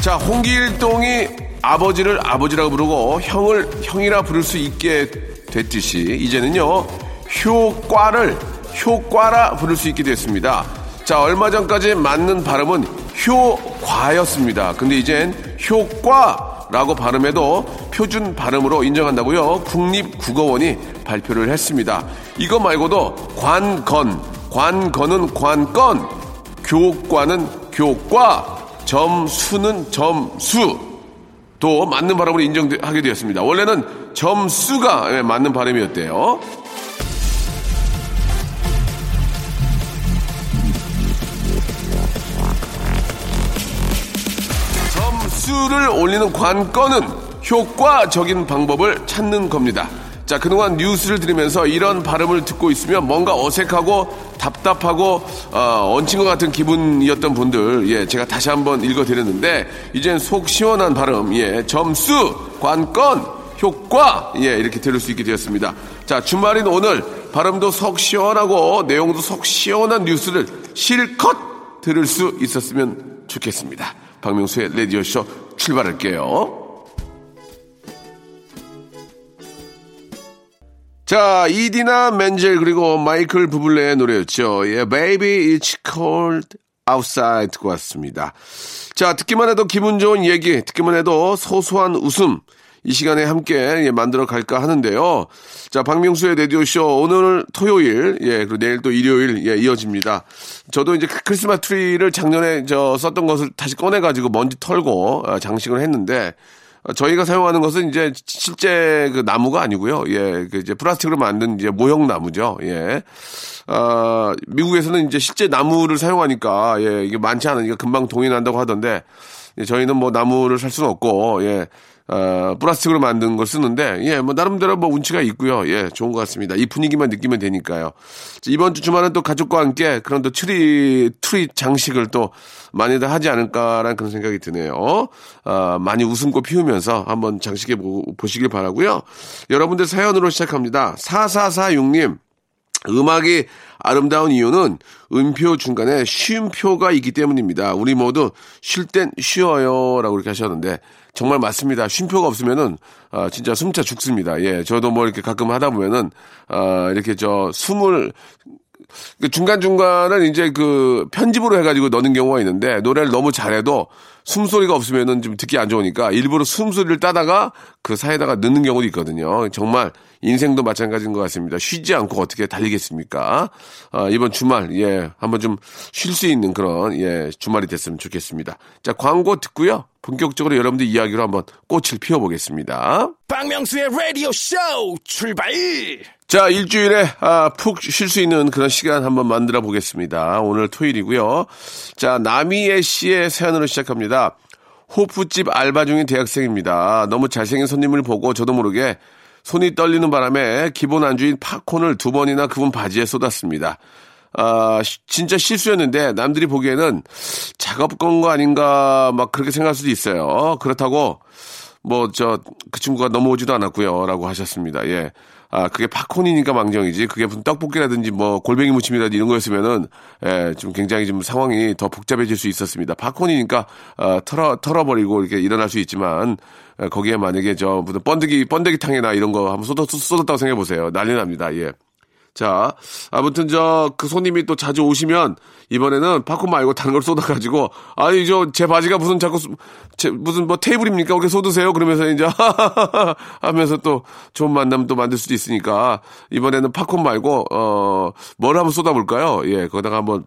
자 홍길동이 아버지를 아버지라고 부르고 형을 형이라 부를 수 있게 됐듯이 이제는요 효과를 효과라 부를 수 있게 됐습니다. 자 얼마 전까지 맞는 발음은 효과였습니다. 근데 이젠 효과라고 발음해도 표준 발음으로 인정한다고요 국립국어원이 발표를 했습니다. 이거 말고도 관건 관건은 관건 교과는 교과 점수는 점수 또 맞는 발음으로 인정하게 되었습니다. 원래는 점수가 예, 맞는 발음이었대요. 점수를 올리는 관건은 효과적인 방법을 찾는 겁니다. 자, 그동안 뉴스를 들으면서 이런 발음을 듣고 있으면 뭔가 어색하고 답답하고 어, 얹힌 것 같은 기분이었던 분들, 예, 제가 다시 한번 읽어드렸는데 이젠 속 시원한 발음, 예, 점수, 관건, 효과, 예, 이렇게 들을 수 있게 되었습니다. 자, 주말인 오늘 발음도 속 시원하고 내용도 속 시원한 뉴스를 실컷 들을 수 있었으면 좋겠습니다. 박명수의 라디오쇼 출발할게요. 자, 이디나 멘젤 그리고 마이클 부블레의 노래였죠. 예, Baby It's Cold Outside 듣고 왔습니다. 자, 듣기만 해도 기분 좋은 얘기, 듣기만 해도 소소한 웃음, 이 시간에 함께 예, 만들어 갈까 하는데요. 자, 박명수의 라디오쇼 오늘 토요일, 예, 그리고 내일 또 일요일, 예, 이어집니다. 저도 이제 크리스마스 트리를 작년에 저 썼던 것을 다시 꺼내가지고 먼지 털고 어, 장식을 했는데, 어, 저희가 사용하는 것은 이제 실제 그 나무가 아니고요. 예, 그 이제 플라스틱으로 만든 이제 모형 나무죠. 예. 아, 미국에서는 이제 실제 나무를 사용하니까 예, 이게 많지 않으니까 금방 동이 난다고 하던데 예, 저희는 뭐 나무를 살 수는 없고 예. 어, 플라스틱으로 만든 걸 쓰는데, 예, 뭐, 나름대로 뭐 운치가 있고요. 예, 좋은 것 같습니다. 이 분위기만 느끼면 되니까요. 자, 이번 주 주말은 또 가족과 함께 그런 또 트리, 트리 장식을 또 많이들 하지 않을까라는 그런 생각이 드네요. 어, 많이 웃음꽃 피우면서 한번 장식해 보, 보시길 바라고요 여러분들 사연으로 시작합니다. 4446님. 음악이 아름다운 이유는 음표 중간에 쉼표가 있기 때문입니다. 우리 모두 쉴 땐 쉬어요. 라고 이렇게 하셨는데, 정말 맞습니다. 쉼표가 없으면은, 아, 진짜 숨차 죽습니다. 예, 저도 뭐 이렇게 가끔 하다 보면은, 아, 이렇게 저 숨을, 그 중간 중간은 이제 그 편집으로 해가지고 넣는 경우가 있는데, 노래를 너무 잘해도 숨소리가 없으면은 좀 듣기 안 좋으니까 일부러 숨소리를 따다가 그 사이에다가 넣는 경우도 있거든요. 정말 인생도 마찬가지인 것 같습니다. 쉬지 않고 어떻게 달리겠습니까? 아, 이번 주말, 예, 한번 좀 쉴 수 있는 그런, 예, 주말이 됐으면 좋겠습니다. 자, 광고 듣고요. 본격적으로 여러분들 이야기로 한번 꽃을 피워보겠습니다. 박명수의 Radio Show 출발. 자, 일주일에 아, 푹 쉴 수 있는 그런 시간 한번 만들어 보겠습니다. 오늘 토요일이고요. 자, 남희애 씨의 사연으로 시작합니다. 호프집 알바 중인 대학생입니다. 너무 잘생긴 손님을 보고 저도 모르게 손이 떨리는 바람에 기본 안주인 팝콘을 두 번이나 그분 바지에 쏟았습니다. 아, 시- 진짜 실수였는데 남들이 보기에는 작업 건 거 아닌가 막 그렇게 생각할 수도 있어요. 그렇다고 뭐 저 그 친구가 넘어오지도 않았고요라고 하셨습니다. 예. 아, 그게 팝콘이니까 망정이지. 그게 무슨 떡볶이라든지 뭐 골뱅이 무침이라든지 이런 거였으면은 예, 좀 굉장히 좀 상황이 더 복잡해질 수 있었습니다. 팝콘이니까 어, 털어 털어버리고 이렇게 일어날 수 있지만 예, 거기에 만약에 저 무슨 번데기 번데기탕이나 이런 거 한번 쏟았, 쏟았다고 생각해 보세요. 난리 납니다. 예. 자, 아무튼 저 그 손님이 또 자주 오시면 이번에는 팝콘 말고 다른 걸 쏟아가지고 아니 저 제 바지가 무슨 자꾸 수- 제, 무슨 뭐 테이블입니까? 그렇게 쏟으세요. 그러면서 이제 하면서 또 좋은 만남 또 만들 수도 있으니까 이번에는 팝콘 말고 어뭘 한번 쏟아볼까요? 예, 거기다가 한번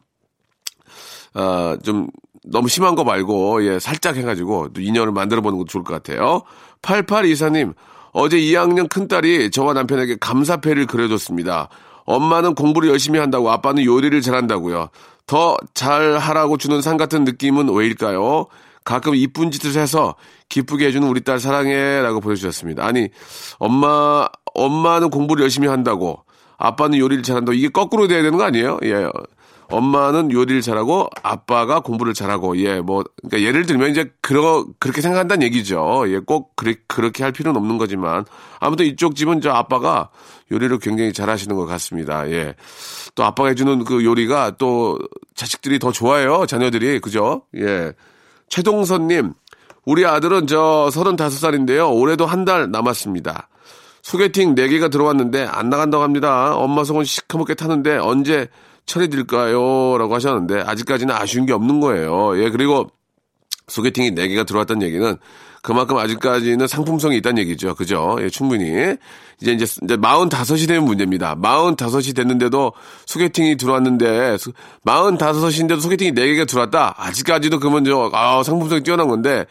아, 좀 너무 심한 거 말고 예, 살짝 해가지고 또 인연을 만들어 보는 것도 좋을 것 같아요. 8824님 어제 2학년 큰딸이 저와 남편에게 감사패를 그려줬습니다. 엄마는 공부를 열심히 한다고 아빠는 요리를 잘한다고요. 더 잘하라고 주는 상 같은 느낌은 왜일까요? 가끔 이쁜 짓을 해서 기쁘게 해주는 우리 딸 사랑해라고 보내주셨습니다. 아니 엄마 엄마는 공부를 열심히 한다고 아빠는 요리를 잘한다고 이게 거꾸로 돼야 되는 거 아니에요? 예. 엄마는 요리를 잘하고 아빠가 공부를 잘하고 예 뭐 그러니까 예를 들면 이제 그러 그렇게 생각한다는 얘기죠. 예꼭 그리, 그렇게 할 필요는 없는 거지만 아무튼 이쪽 집은 저 아빠가 요리를 굉장히 잘하시는 것 같습니다. 예. 또 아빠가 해주는 그 요리가 또 자식들이 더 좋아해요. 자녀들이 그죠? 예. 최동선님 우리 아들은 저 35살인데요. 올해도 한 달 남았습니다. 소개팅 4개가 들어왔는데 안 나간다고 합니다. 엄마 속은 시커멓게 타는데 언제 처리될까요? 라고 하셨는데 아직까지는 아쉬운 게 없는 거예요. 예, 그리고 소개팅이 4개가 들어왔다는 얘기는 그만큼 아직까지는 상품성이 있다는 얘기죠. 그죠? 예, 충분히. 이제 이제, 이제 45이 되면 문제입니다. 45이 됐는데도 소개팅이 들어왔는데, 45인데도 소개팅이 4개가 들어왔다? 아직까지도 그러면 저, 아, 상품성이 뛰어난 건데,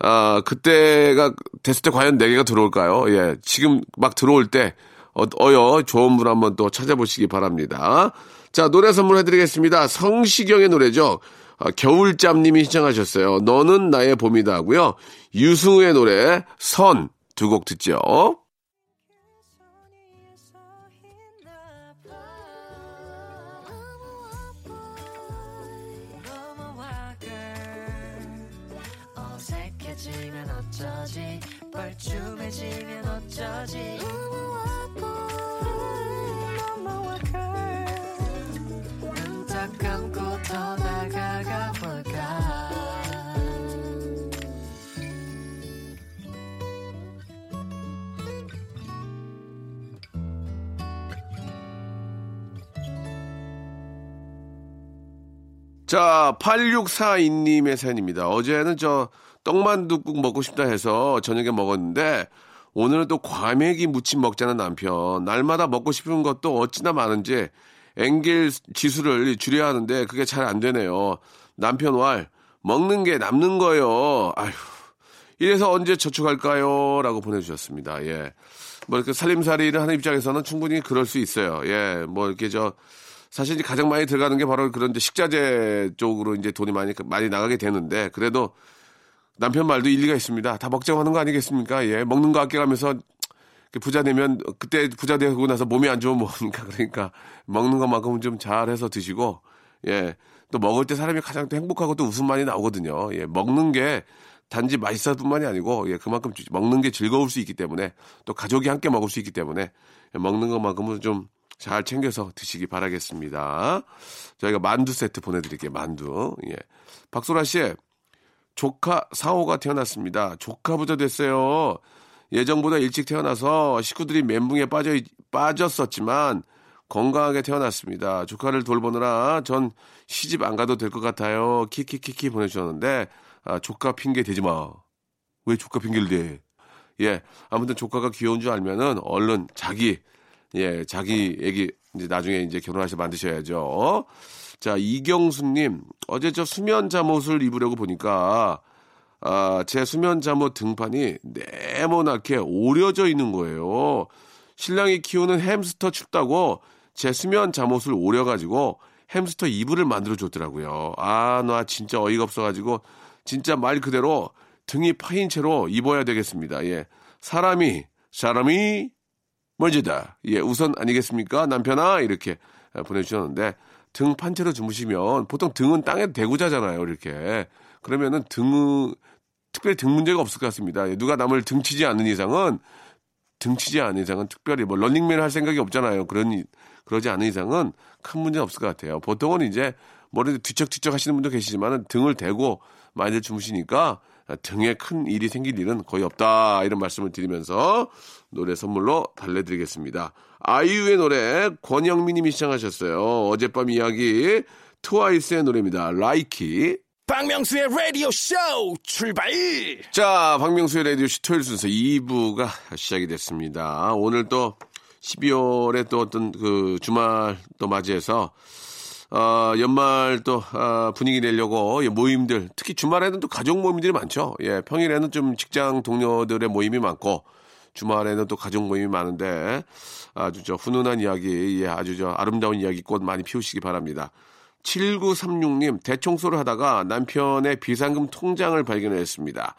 아, 그때가 됐을 때 과연 4개가 들어올까요? 예, 지금 막 들어올 때, 어, 어여, 좋은 분 한번 또 찾아보시기 바랍니다. 자, 노래 선물 해드리겠습니다. 성시경의 노래죠. 아, 겨울잠님이 시청하셨어요. 너는 나의 봄이다 하고요. 유승우의 노래 선 두 곡 듣죠. 어색해지면 어쩌지 자, 8642님의 사연입니다. 어제는 저 떡만둣국 먹고 싶다 해서 저녁에 먹었는데 오늘은 또 과메기 무침 먹자는 남편. 날마다 먹고 싶은 것도 어찌나 많은지 엥겔 지수를 줄여야 하는데 그게 잘 안 되네요. 남편 왈 먹는 게 남는 거예요. 아휴. 이래서 언제 저축할까요? 라고 보내주셨습니다. 예. 뭐 이렇게 살림살이를 하는 입장에서는 충분히 그럴 수 있어요. 예. 뭐 이렇게 저 사실 이제 가장 많이 들어가는 게 바로 그런 이제 식자재 쪽으로 이제 돈이 많이 많이 나가게 되는데 그래도 남편 말도 일리가 있습니다. 다 먹자고 하는 거 아니겠습니까? 예, 먹는 거 아껴가면서 부자 되면 그때 부자 되고 나서 몸이 안 좋으면 뭡니까? 그러니까 먹는 것만큼은 좀 잘해서 드시고 예, 또 먹을 때 사람이 가장 또 행복하고 또 웃음만이 나오거든요. 예, 먹는 게 단지 맛있어뿐만이 아니고 예, 그만큼 먹는 게 즐거울 수 있기 때문에 또 가족이 함께 먹을 수 있기 때문에 예, 먹는 것만큼은 좀 잘 챙겨서 드시기 바라겠습니다. 저희가 만두 세트 보내드릴게요. 만두. 예. 박소라 씨, 조카 사호가 태어났습니다. 조카 부자 됐어요. 예정보다 일찍 태어나서 식구들이 멘붕에 빠져, 빠졌었지만 건강하게 태어났습니다. 조카를 돌보느라 전 시집 안 가도 될 것 같아요. 키키키키 보내주셨는데, 아, 조카 핑계 대지 마. 왜 조카 핑계를 대? 예. 아무튼 조카가 귀여운 줄 알면은 얼른 자기, 예, 자기 애기, 이제 나중에 이제 결혼하셔 만드셔야죠. 자, 이경수님, 어제 저 수면 잠옷을 입으려고 보니까, 아, 제 수면 잠옷 등판이 네모나게 오려져 있는 거예요. 신랑이 키우는 햄스터 춥다고 제 수면 잠옷을 오려가지고 햄스터 이불을 만들어 줬더라고요. 아, 나 진짜 어이가 없어가지고, 진짜 말 그대로 등이 파인 채로 입어야 되겠습니다. 예. 사람이, 사람이 먼저다. 예, 우선 아니겠습니까? 남편아? 이렇게 보내주셨는데, 등 판채로 주무시면 보통 등은 땅에 대고 자잖아요. 이렇게. 그러면은 등, 특별히 등 문제가 없을 것 같습니다. 예, 누가 남을 등치지 않는 이상은, 등치지 않는 이상은 특별히 뭐 런닝맨 할 생각이 없잖아요. 그런, 그러지 않는 이상은 큰 문제는 없을 것 같아요. 보통은 이제 머리 뒤척뒤척 하시는 분도 계시지만 등을 대고 많이들 주무시니까 등에 큰 일이 생길 일은 거의 없다. 이런 말씀을 드리면서 노래 선물로 달래드리겠습니다. 아이유의 노래 권영민 님이 신청하셨어요. 어젯밤 이야기 트와이스의 노래입니다. Likey. 박명수의 라디오 쇼 출발! 자, 박명수의 라디오 쇼 토요일 순서 2부가 시작이 됐습니다. 오늘 또 12월에 또 어떤 그 주말 또 맞이해서 어, 연말 또 어, 분위기 내려고 예, 모임들 특히 주말에는 또 가족 모임들이 많죠. 예, 평일에는 좀 직장 동료들의 모임이 많고 주말에는 또 가족 모임이 많은데 아주 저 훈훈한 이야기, 예, 아주 저 아름다운 이야기 꽃 많이 피우시기 바랍니다. 7936님, 대청소를 하다가 남편의 비상금 통장을 발견했습니다.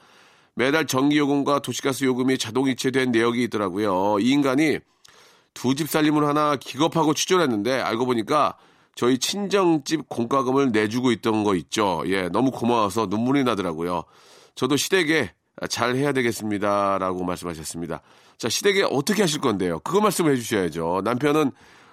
매달 전기요금과 도시가스 요금이 자동 이체된 내역이 있더라고요. 이 인간이 두 집 살림을 하나 기겁하고 취조했는데 알고 보니까 저희 친정집 공과금을 내주고 있던 거 있죠. 예, 너무 고마워서 눈물이 나더라고요. 저도 시댁에 잘 해야 되겠습니다. 라고 말씀하셨습니다. 자, 시댁에 어떻게 하실 건데요? 그거 말씀을 해주셔야죠. 남편은,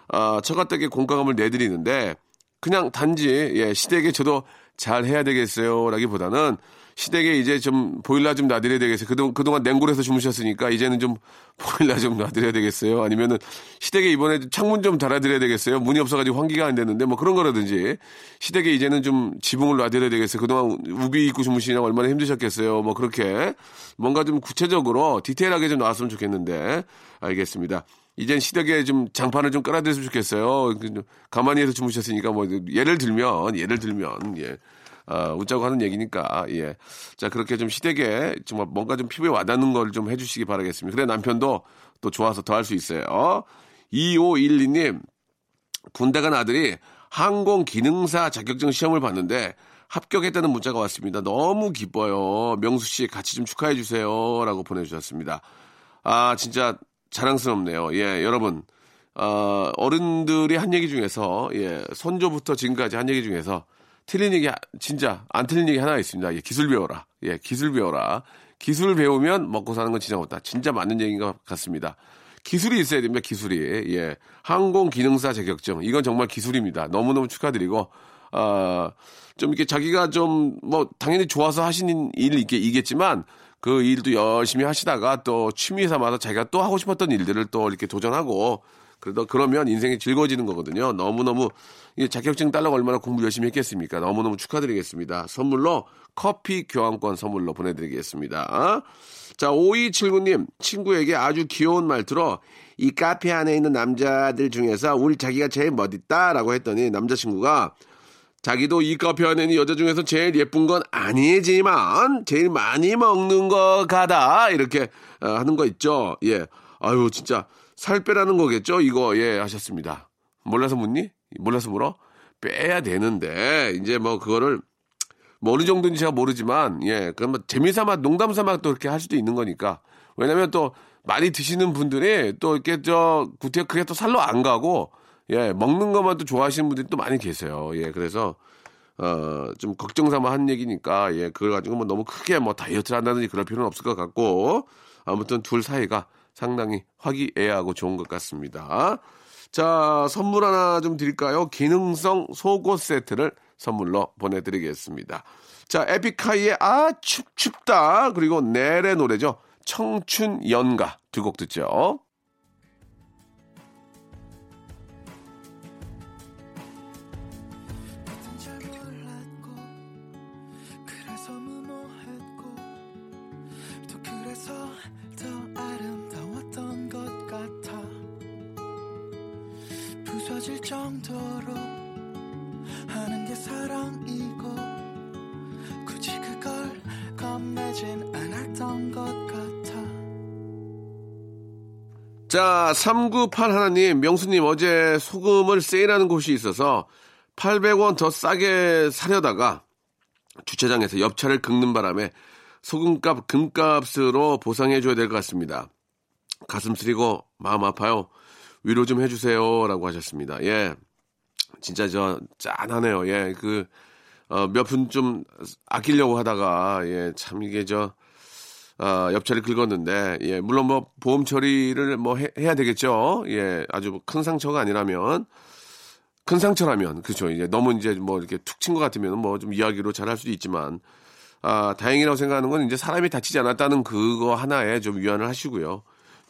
아, 처가댁에 공과금을 내드리는데, 그냥 단지, 예, 시댁에 저도 잘 해야 되겠어요. 라기보다는, 시댁에 이제 좀 보일러 좀 놔드려야 되겠어요. 그동안, 그동안 냉골에서 주무셨으니까 이제는 좀 보일러 좀 놔드려야 되겠어요. 아니면은 시댁에 이번에 창문 좀 달아드려야 되겠어요. 문이 없어가지고 환기가 안 되는데 뭐 그런 거라든지 시댁에 이제는 좀 지붕을 놔드려야 되겠어요. 그동안 우비 입고 주무시느라 얼마나 힘드셨겠어요. 뭐 그렇게 뭔가 좀 구체적으로 디테일하게 좀 나왔으면 좋겠는데 알겠습니다. 이젠 시댁에 좀 장판을 좀 깔아드렸으면 좋겠어요. 가만히 해서 주무셨으니까 뭐 예를 들면 예를 들면 예. 어, 웃자고 하는 얘기니까, 예. 자, 그렇게 좀 시댁에 정말 뭔가 좀 피부에 와닿는 걸 좀 해주시기 바라겠습니다. 그래, 남편도 또 좋아서 더 할 수 있어요. 2512님, 군대 간 아들이 항공 기능사 자격증 시험을 봤는데 합격했다는 문자가 왔습니다. 너무 기뻐요. 명수 씨 같이 좀 축하해 주세요. 라고 보내주셨습니다. 아, 진짜 자랑스럽네요. 예, 여러분. 어, 어른들이 한 얘기 중에서, 예, 선조부터 지금까지 한 얘기 중에서 틀린 얘기, 진짜 안 틀린 얘기 하나 있습니다. 예, 기술 배워라. 예, 기술 배워라. 기술 배우면 먹고 사는 건 진짜 없다. 진짜 맞는 얘기인 것 같습니다. 기술이 있어야 됩니다. 기술이. 예. 항공 기능사 자격증. 이건 정말 기술입니다. 너무너무 축하드리고, 아, 좀 이렇게 자기가 좀, 뭐, 당연히 좋아서 하시는 일이 있겠지만, 그 일도 열심히 하시다가 또 취미 삼아서 자기가 또 하고 싶었던 일들을 또 이렇게 도전하고, 그래도 그러면 인생이 즐거워지는 거거든요. 너무너무 이 자격증 딸라고 얼마나 공부 열심히 했겠습니까? 너무너무 축하드리겠습니다. 선물로 커피 교환권 선물로 보내드리겠습니다. 자, 5279님, 친구에게 아주 귀여운 말투로 이 카페 안에 있는 남자들 중에서 우리 자기가 제일 멋있다 라고 했더니 남자친구가 자기도 이 카페 안에 있는 여자 중에서 제일 예쁜 건 아니지만 제일 많이 먹는 거 가다 이렇게 어, 하는 거 있죠. 예. 아유, 진짜 살 빼라는 거겠죠? 이거, 예, 하셨습니다. 몰라서 묻니? 몰라서 물어? 빼야 되는데, 이제 뭐, 그거를, 뭐, 어느 정도인지 제가 모르지만, 예, 그럼 뭐, 재미삼아, 농담삼아 또 이렇게 할 수도 있는 거니까. 왜냐면 또, 많이 드시는 분들이 또 이렇게 저, 구태 크게 또 살로 안 가고, 예, 먹는 것만 또 좋아하시는 분들이 또 많이 계세요. 예, 그래서, 어, 좀 걱정 삼아 한 얘기니까, 예, 그걸 가지고 뭐 너무 크게 뭐 다이어트를 한다든지 그럴 필요는 없을 것 같고, 아무튼 둘 사이가 상당히 화기애애하고 좋은 것 같습니다. 자, 선물 하나 좀 드릴까요? 기능성 속옷 세트를 선물로 보내드리겠습니다. 자, 에픽하이의 아, 춥, 춥다. 그리고 넬의 노래죠. 청춘 연가 두 곡 듣죠. 부서질 정도로 하는 게 사랑이고 굳이 그걸 겁내진 않았던 것 같아 자, 398 하나님, 명수님 어제 소금을 세일하는 곳이 있어서 800원 더 싸게 사려다가 주차장에서 옆차를 긁는 바람에 소금값, 금값으로 보상해줘야 될 것 같습니다. 가슴 쓰리고 마음 아파요. 위로 좀 해주세요. 라고 하셨습니다. 예. 진짜 저 짠하네요. 예. 그, 어, 몇 푼 좀 아끼려고 하다가, 예. 참 이게 저, 어, 옆차를 긁었는데, 예, 물론 뭐 보험 처리를 뭐 해, 야 되겠죠. 예, 아주 큰 상처가 아니라면, 큰 상처라면, 그죠. 이제 너무 이제 뭐 이렇게 툭 친 것 같으면 뭐 좀 이야기로 잘할 수도 있지만, 아, 다행이라고 생각하는 건 이제 사람이 다치지 않았다는 그거 하나에 좀 위안을 하시고요.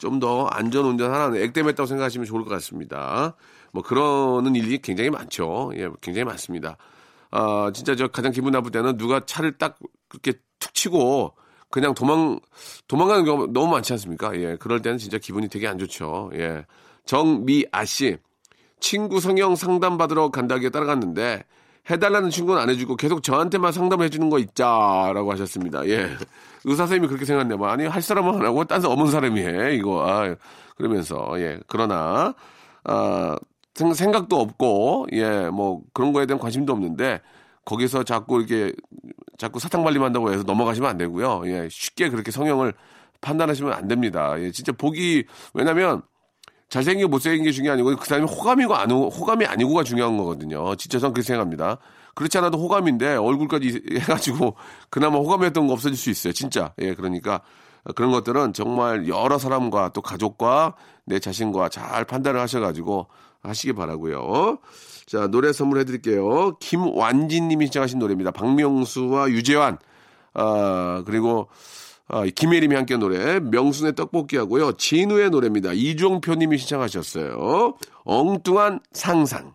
좀 더 안전 운전 하나는 액땜했다고 생각하시면 좋을 것 같습니다. 뭐 그러는 일이 굉장히 많죠. 예, 굉장히 많습니다. 아, 진짜 저 가장 기분 나쁠 때는 누가 차를 딱 그렇게 툭 치고 그냥 도망, 도망가는 경우 너무 많지 않습니까? 예, 그럴 때는 진짜 기분이 되게 안 좋죠. 예. 정미아 씨, 친구 성형 상담 받으러 간다기에 따라갔는데, 해달라는 친구는 안 해주고 계속 저한테만 상담을 해주는 거 있자라고 하셨습니다. 예. 의사 선생님이 그렇게 생각했네요. 뭐, 아니, 할 사람은 안 하고, 딴 사람 없는 사람이 해, 이거. 아, 그러면서, 예. 그러나, 아, 생- 생각도 없고 예 뭐 그런 거에 대한 관심도 없는데 거기서 자꾸 이렇게 자꾸 사탕 발림한다고 해서 넘어가시면 안 되고요. 예 쉽게 그렇게 성형을 판단하시면 안 됩니다. 예 진짜 보기 왜냐면 잘생기고 못생긴 게 중요한 게 아니고 그 사람이 호감이고 안 호- 호감이 아니고가 중요한 거거든요. 진짜 저는 그렇게 생각합니다. 그렇지 않아도 호감인데 얼굴까지 해가지고 그나마 호감이었던 거 없어질 수 있어요. 진짜. 예, 그러니까 그런 것들은 정말 여러 사람과 또 가족과 내 자신과 잘 판단을 하셔가지고 하시기 바라고요. 자 노래 선물해 드릴게요. 김완진님이 시작하신 노래입니다. 박명수와 유재환 아 그리고 아, 김혜림이 함께 노래 명순의 떡볶이 하고요. 진우의 노래입니다. 이종표님이 신청하셨어요. 엉뚱한 상상.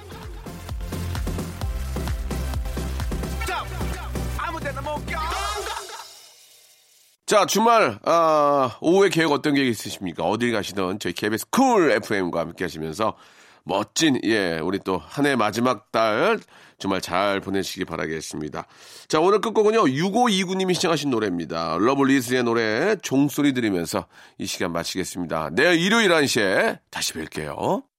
자, 주말, 아, 오후에 계획 어떤 계획 있으십니까? 어딜 가시든 저희 KBS 쿨 FM과 함께 하시면서 멋진, 예, 우리 또 한 해 마지막 달 주말 잘 보내시기 바라겠습니다. 자, 오늘 끝곡은요, 6529님이 신청하신 노래입니다. 러블리즈의 노래 종소리 들으면서 이 시간 마치겠습니다. 내일 일요일 1시에 다시 뵐게요.